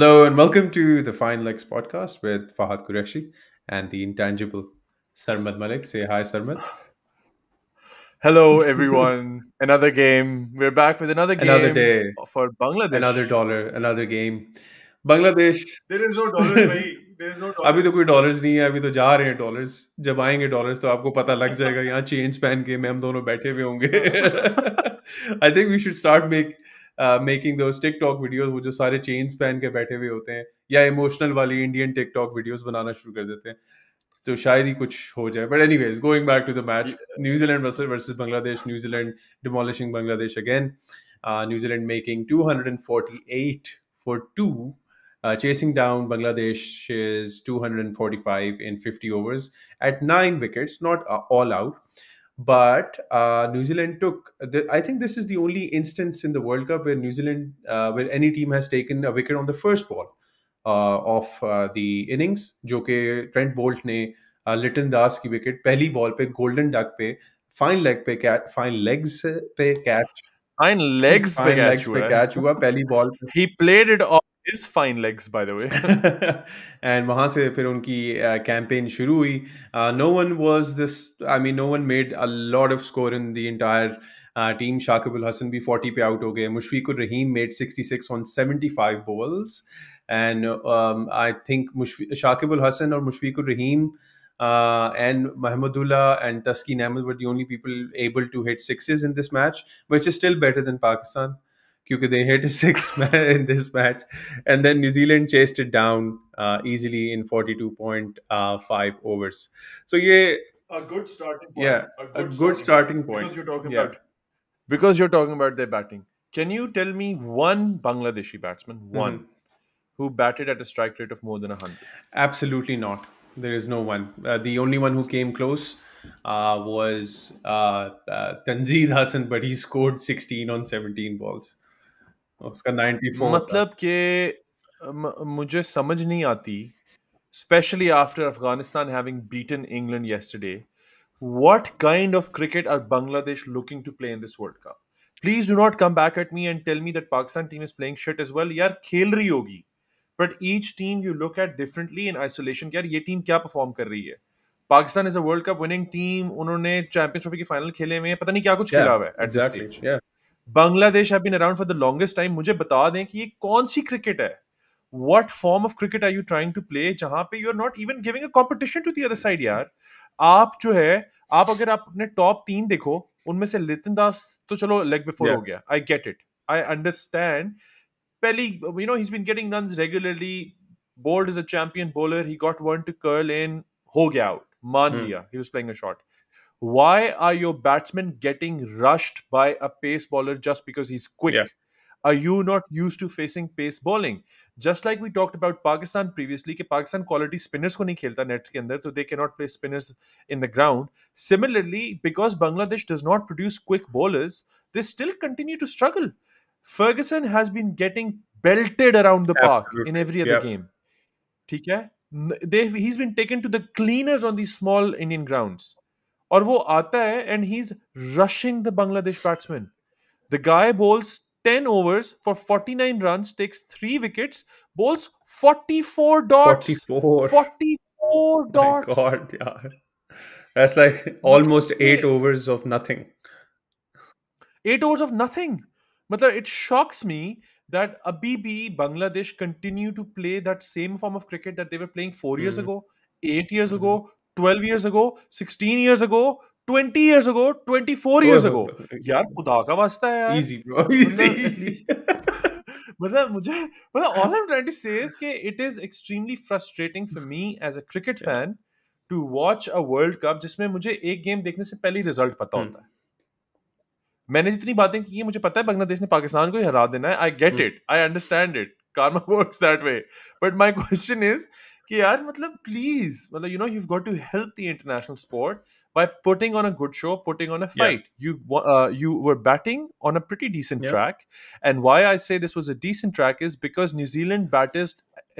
Hello and welcome to the Fine Legs podcast with Fahad Qureshi and the intangible Sarmad Malik. Say hi, Sarmad. Hello, everyone. another game. We're back with another game. Another day. For Bangladesh. Another dollar, another game. Bangladesh. There is no dollars, भाई. There is no dollars. अभी तो कोई dollars नहीं है अभी तो जा रहे हैं डॉलर्स जब आएंगे डॉलर्स तो आपको पता लग जाएगा यहाँ चेंज पहन के में हम दोनों बैठे हुए होंगे I think we should start make making those TikTok videos वो जो सारे चेन्स पहन के बैठे हुए होते हैं या इमोशनल वाली इंडियन टिकटॉक वीडियोस बनाना शुरू कर देते हैं तो शायद ही कुछ हो जाए but anyways going back to the match New Zealand versus Bangladesh New Zealand demolishing Bangladesh again New Zealand making 248 for two uh, chasing down Bangladesh's 245 in 50 overs at nine wickets, not uh, all out. but uh, New Zealand took. I think this is the only instance in the World Cup where New Zealand, uh, where any team has taken a wicket on the first ball uh, of the innings. Joke Trent Boult ne uh, ki wicket, pehli ball pe golden duck pe fine leg pe fine legs pe catch. Fine legs pe catch. Fine legs pe catch hua pehli ball. He played it off his fine legs, by the way. And वहां से फिर उनकी campaign शुरू हुई no one was this I mean no one made a lot off score in the entire team Shakib Al Hasan भी 40 पे out हो गए Mushfiqur Rahim made 66 on 75 balls and I think Shakib Al Hasan और Mushfiqur Rahim uh, and Mahmudullah and Taskin Ahmed were the only people able to hit sixes in this match, which is still better than Pakistan. Because they hit a six in this match, and then New Zealand chased it down uh, easily in 42.5 overs. So, yeah, A good starting point. Yeah, a good starting point. Because you're talking Yeah. about because you're talking about their batting. Can you tell me one Bangladeshi batsman, one, who batted at a strike rate of more than 100? Absolutely not. There is no one. Uh, the only one who came close uh, was uh, uh, Tanzeed Hassan, but he scored 16 on 17 balls. उसका 94 मतलब कि मुझे समझ नहीं आती especially after Afghanistan having beaten England yesterday what kind of cricket are Bangladesh looking to play in this World Cup please do not come back at me and tell me that Pakistan team is playing shit as well यार खेल रही होगी but each team you look at differently in isolation कि यार ये team क्या perform कर रही है Pakistan is a world cup winning team उन्होंने चैंपियंस ट्रॉफी के फाइनल खेले हुए हैं पता नहीं क्या कुछ खेला हुआ है at this exactly. Bangladesh have been around for the longest time मुझे बता दें कि ये कौन सी क्रिकेट है? What form of cricket are you trying to play जहाँ पे you are not even giving a competition to the other side यार? आप जो है आप अगर आप अपने टॉप तीन देखो उनमें से लितिन दास तो चलो लेग बिफोर Yeah. हो गया। I get it I understand पहली you know he been getting run regularly Boult is a champion bowler he got one to curl in हो गया आउट मान Hmm. लिया. He was playing a shot why are your batsmen getting rushed by a pace bowler just because he's quick? Yeah. Are you not used to facing pace bowling? Just like we talked about Pakistan previously, कि Pakistan quality spinners को नहीं खेलता nets के अंदर, तो they cannot play spinners in the ground. Similarly, because Bangladesh does not produce quick bowlers, they still continue to struggle. Ferguson has been getting belted around the park in Absolutely. every other Yep. game. ठीक है? N- They've, he's been taken to the cleaners on these small Indian grounds. और वो आता है and he's rushing the Bangladesh batsman. The guy bowls 10 overs for 49 runs, takes three wickets, bowls 44 dots. 44. 44 My dots. God, yeah. That's like almost eight overs of nothing. Eight overs of nothing. Matlab, it shocks me that abhi bhi Bangladesh continue to play that same form of cricket that they were playing four years Mhm. ago, eight years ago, twelve years ago sixteen years ago twenty years ago twenty four years ago यार खुदा का वास्ता है यार। मतलब, मतलब मुझे मतलब all I am trying to say is कि it is extremely frustrating for me as a cricket fan to watch a world cup जिसमें मुझे एक गेम देखने से पहले रिज़ल्ट पता होता है। मैंने जितनी बातें की मुझे पता है बांग्लादेश ने पाकिस्तान को ही हरा देना है। I get it I understand it karma works that way but my question is कि यार मतलब प्लीज मतलब you know you've got to help the international sport by putting on a good show putting on a Yeah. fight you wa- uh, you were batting on a pretty decent Yeah. track and why I say this was a decent track is because New Zealand batted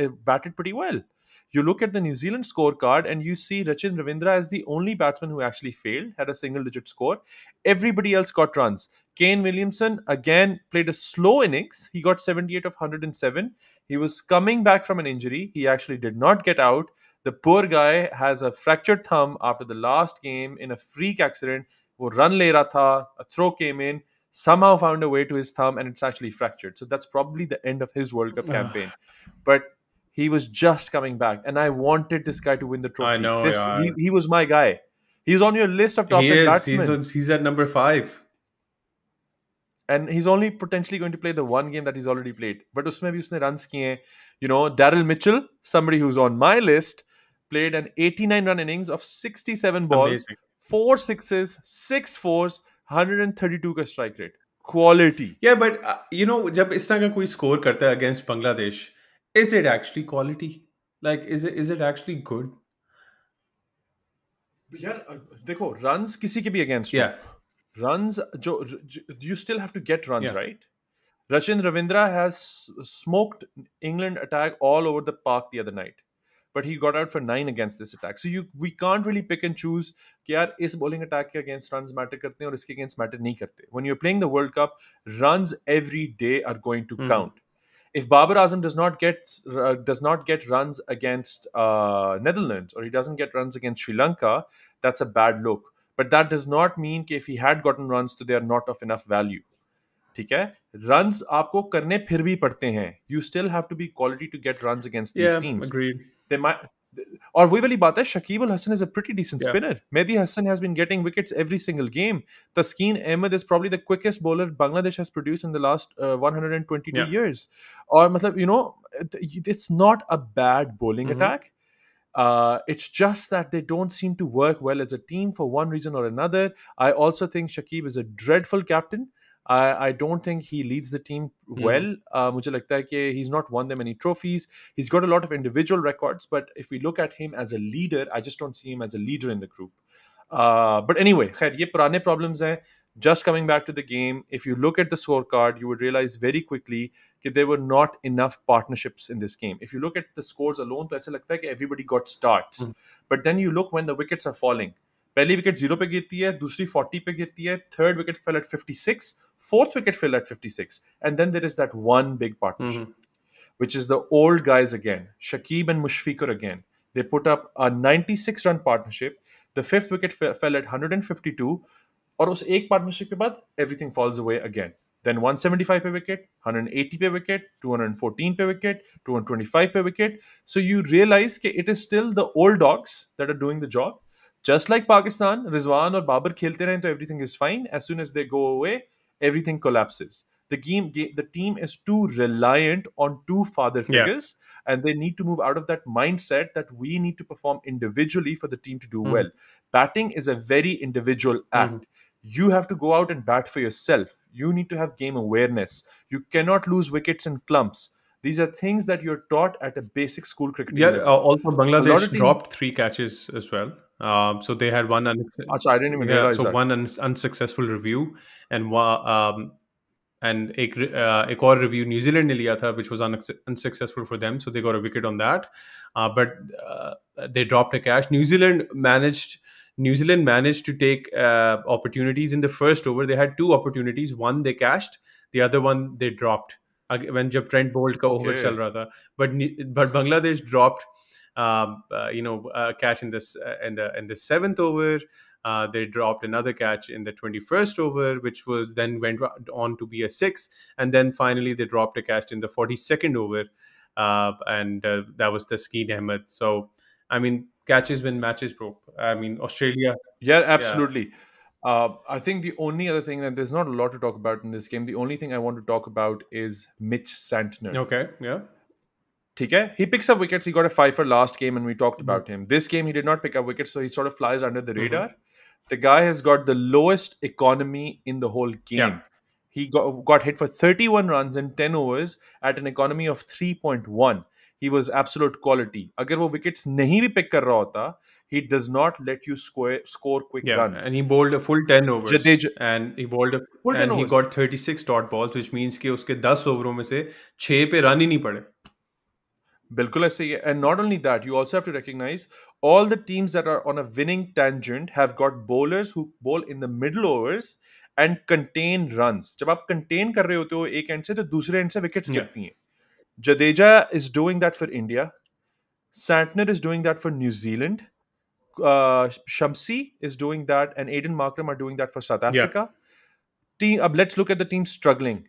uh, batted pretty well You look at the New Zealand scorecard and you see Rachin Ravindra as the only batsman who actually failed, had a single digit score. Everybody else got runs. Kane Williamson again played a slow innings. He got 78 of 107. He was coming back from an injury. He actually did not get out. The poor guy has a fractured thumb after the last game in a freak accident. Wo run le raha tha, a throw came in somehow found a way to his thumb and it's actually fractured. So that's probably the end of his World Cup campaign. But he was just coming back, and I wanted this guy to win the trophy. I know, This, yeah. he, he was my guy. He's on your list of top he 10 is. batsmen. He's, on- he's at number five. and he's only potentially going to play the one game that he's already played. But उसमें भी उसने runs किए हैं. You know, Daryl Mitchell, somebody who's on my list, played an 89 run innings of 67 balls, Amazing. four sixes, six fours, 132 का strike rate. Quality. Yeah, but uh, you know, जब इस तरह का कोई score करता है against Bangladesh, is it actually quality? Like, is it is it actually good? यार देखो runs किसी के भी against Yeah. runs जो, you still have to get runs Yeah. right Rachin Ravindra has smoked England attack all over the park the other night but he got out for nine against this attack so you we can't really pick and choose कि यार इस bowling attack के against runs matter करते हैं और इसके against matter नहीं करते when you're playing the World Cup runs every day are going to Mhm. count if Babar Azam does not get uh, does not get runs against uh, Netherlands or he doesn't get runs against Sri Lanka, that's a bad look. But that does not mean कि if he had gotten runs, तो they are not of enough value. ठीक है runs आपको करने फिर भी पड़ते हैं you still have to be quality to get runs against these Yeah, teams agreed. they might और वही वाली बात है Shakib Al Hasan is a pretty decent Yeah. spinner Mehdi Hassan has been getting wickets every single game Taskeen Ahmed is probably the quickest bowler Bangladesh has produced in the last uh, 122 Yeah. years or matlab, you know it- it's not a bad bowling Mhm. attack uh, it's just that they don't seem to work well as a team for one reason or another. I also think Shakib is a dreadful captain. I, don't think he leads the team mm-hmm. well. Mm. Uh, he's not won them any trophies. He's got a lot of individual records, but if we look at him as a leader, I just don't see him as a leader in the group. Uh, but anyway, khair, problems. Just coming back to the game, if you look at the scorecard, you would realize very quickly that there were not enough partnerships in this game. If you look at the scores alone, to aise lagta everybody got starts. Mm. But then you look when the wickets are falling – पहली wicket zero पे गिरती है दूसरी forty पे गिरती है third wicket fell at fifty six fourth wicket fell at fifty six and then there is that one big partnership which is the old guys again Shakib and Mushfiqur again they put up a 96 run partnership the fifth wicket fell at 152 और उस एक partnership के बाद everything falls away again then 175 पे wicket 180 पे wicket 214 पे wicket 225 पे wicket so you realise के it is still the old dogs that are doing the job Just like Pakistan, Rizwan or Babar khelte rahe everything is fine. As soon as they go away, everything collapses. The game, the team is too reliant on two father figures, yeah. and they need to move out of that mindset that we need to perform individually for the team to do mm-hmm. well. Batting is a very individual hmm. act. Mm-hmm you have to go out and bat for yourself. You need to have game awareness. You cannot lose wickets in clumps. These are things that you're taught at a basic school cricket. Yeah, uh, also Bangladesh dropped team... three catches as well. Um, so they had one unsuccessful. I didn't even yeah, realize so that. one un- unsuccessful review and um, and uh, review एक और review New Zealand ने लिया था which was unsuccessful for them so they got a wicket on that but they dropped a catch New Zealand New Zealand managed to take uh, opportunities in the first over. They had two opportunities. One they cashed, the other one they dropped. When जब Trent Boult का over okay. चल रहा था, but but Bangladesh dropped um, uh, you know a catch in this uh, in the in the seventh over uh, they dropped another catch in the 21st over, which was then went on to be a six. And then finally, they dropped a catch in the 42nd over. Uh, and uh, that was Taskeen Ahmed. So, I mean, catches win matches, bro. I mean, Australia. Yeah, absolutely. Uh, I think the only other thing that there's not a lot to talk about in this game. The only thing I want to talk about is Mitch Santner. Okay. Yeah. Okay, he picks up wickets. He got a five for last game, and we talked Mm-hmm. about him. This game, he did not pick up wickets, so he sort of flies under the radar. The guy has got the lowest economy in the whole game. Yeah. He got, got hit for 31 runs in 10 overs at an economy of 3.1. He was absolute quality. अगर वो wickets नहीं भी pick कर रहा होता, he does not let you score score quick Yeah. runs. And he bowled a full 10 overs. Jadeja- and he bowled a Full 10 and he overs. got 36 dot balls, which means कि उसके 10 ओवरों में से 6 पे run ही नहीं पड़े. बिल्कुल ऐसे ही है and not only that you also have to recognize all the teams that are on a winning tangent have got bowlers who bowl in the middle overs and contain runs जब आप contain कर रहे होते हो एक end से तो दूसरे end से wickets Yeah. गिरती हैं Jadeja is doing that for India Santner is doing that for New Zealand uh, Shamsi is doing that and Aiden Markram are doing that for South Yeah. Africa team uh, let's look at the teams struggling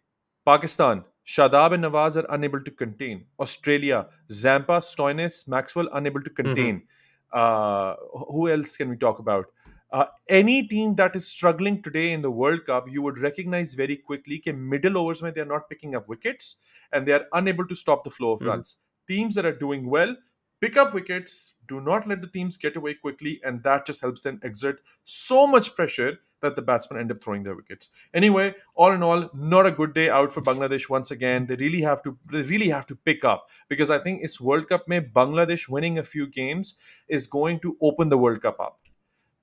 Pakistan Shadab and Nawaz are unable to contain. Australia, Zampa, Stoinis, Maxwell unable to contain. Uh, who else can we talk about? Uh, any team that is struggling today in the World Cup, you would recognize very quickly that middle overs when they are not picking up wickets and they are unable to stop the flow of Mhm. runs. Teams that are doing well pick up wickets, do not let the teams get away quickly, and that just helps them exert so much pressure that the batsmen end up throwing their wickets. Anyway, all in all, not a good day out for Bangladesh once again. They really have to they really have to pick up because I think it's World Cup may Bangladesh winning a few games is going to open the World Cup up.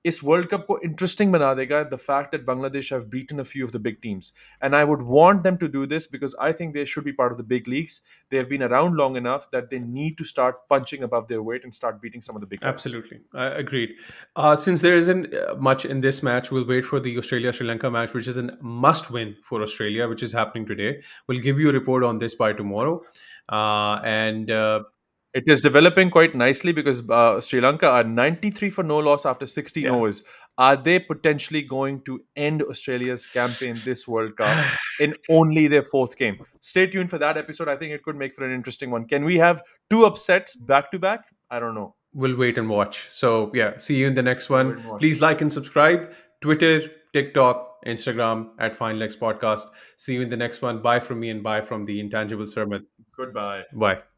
इस world cup को interesting बना देगा the fact that Bangladesh have beaten a few of the big teams and I would want them to do this because I think they should be part of the big leagues they have been around long enough that they need to start punching above their weight and start beating some of the big guys. Absolutely, I agreed. Uh, since there isn't uh, much in this match, we'll wait for the Australia Sri Lanka match, which is a must win for Australia, which is happening today. We'll give you a report on this by tomorrow. Uh, and uh, it is developing quite nicely because uh, Sri Lanka are 93 for no loss after 16 Yeah. overs. Are they potentially going to end Australia's campaign this World Cup in only their fourth game? Stay tuned for that episode. I think it could make for an interesting one. Can we have two upsets back to back? I don't know. we'll wait and watch. So, yeah, see you in the next one. Wait and watch. Please like and subscribe. Twitter, TikTok, Instagram at Fine Legs Podcast. See you in the next one. Bye from me and bye from the intangible Sarmad. Goodbye. Bye.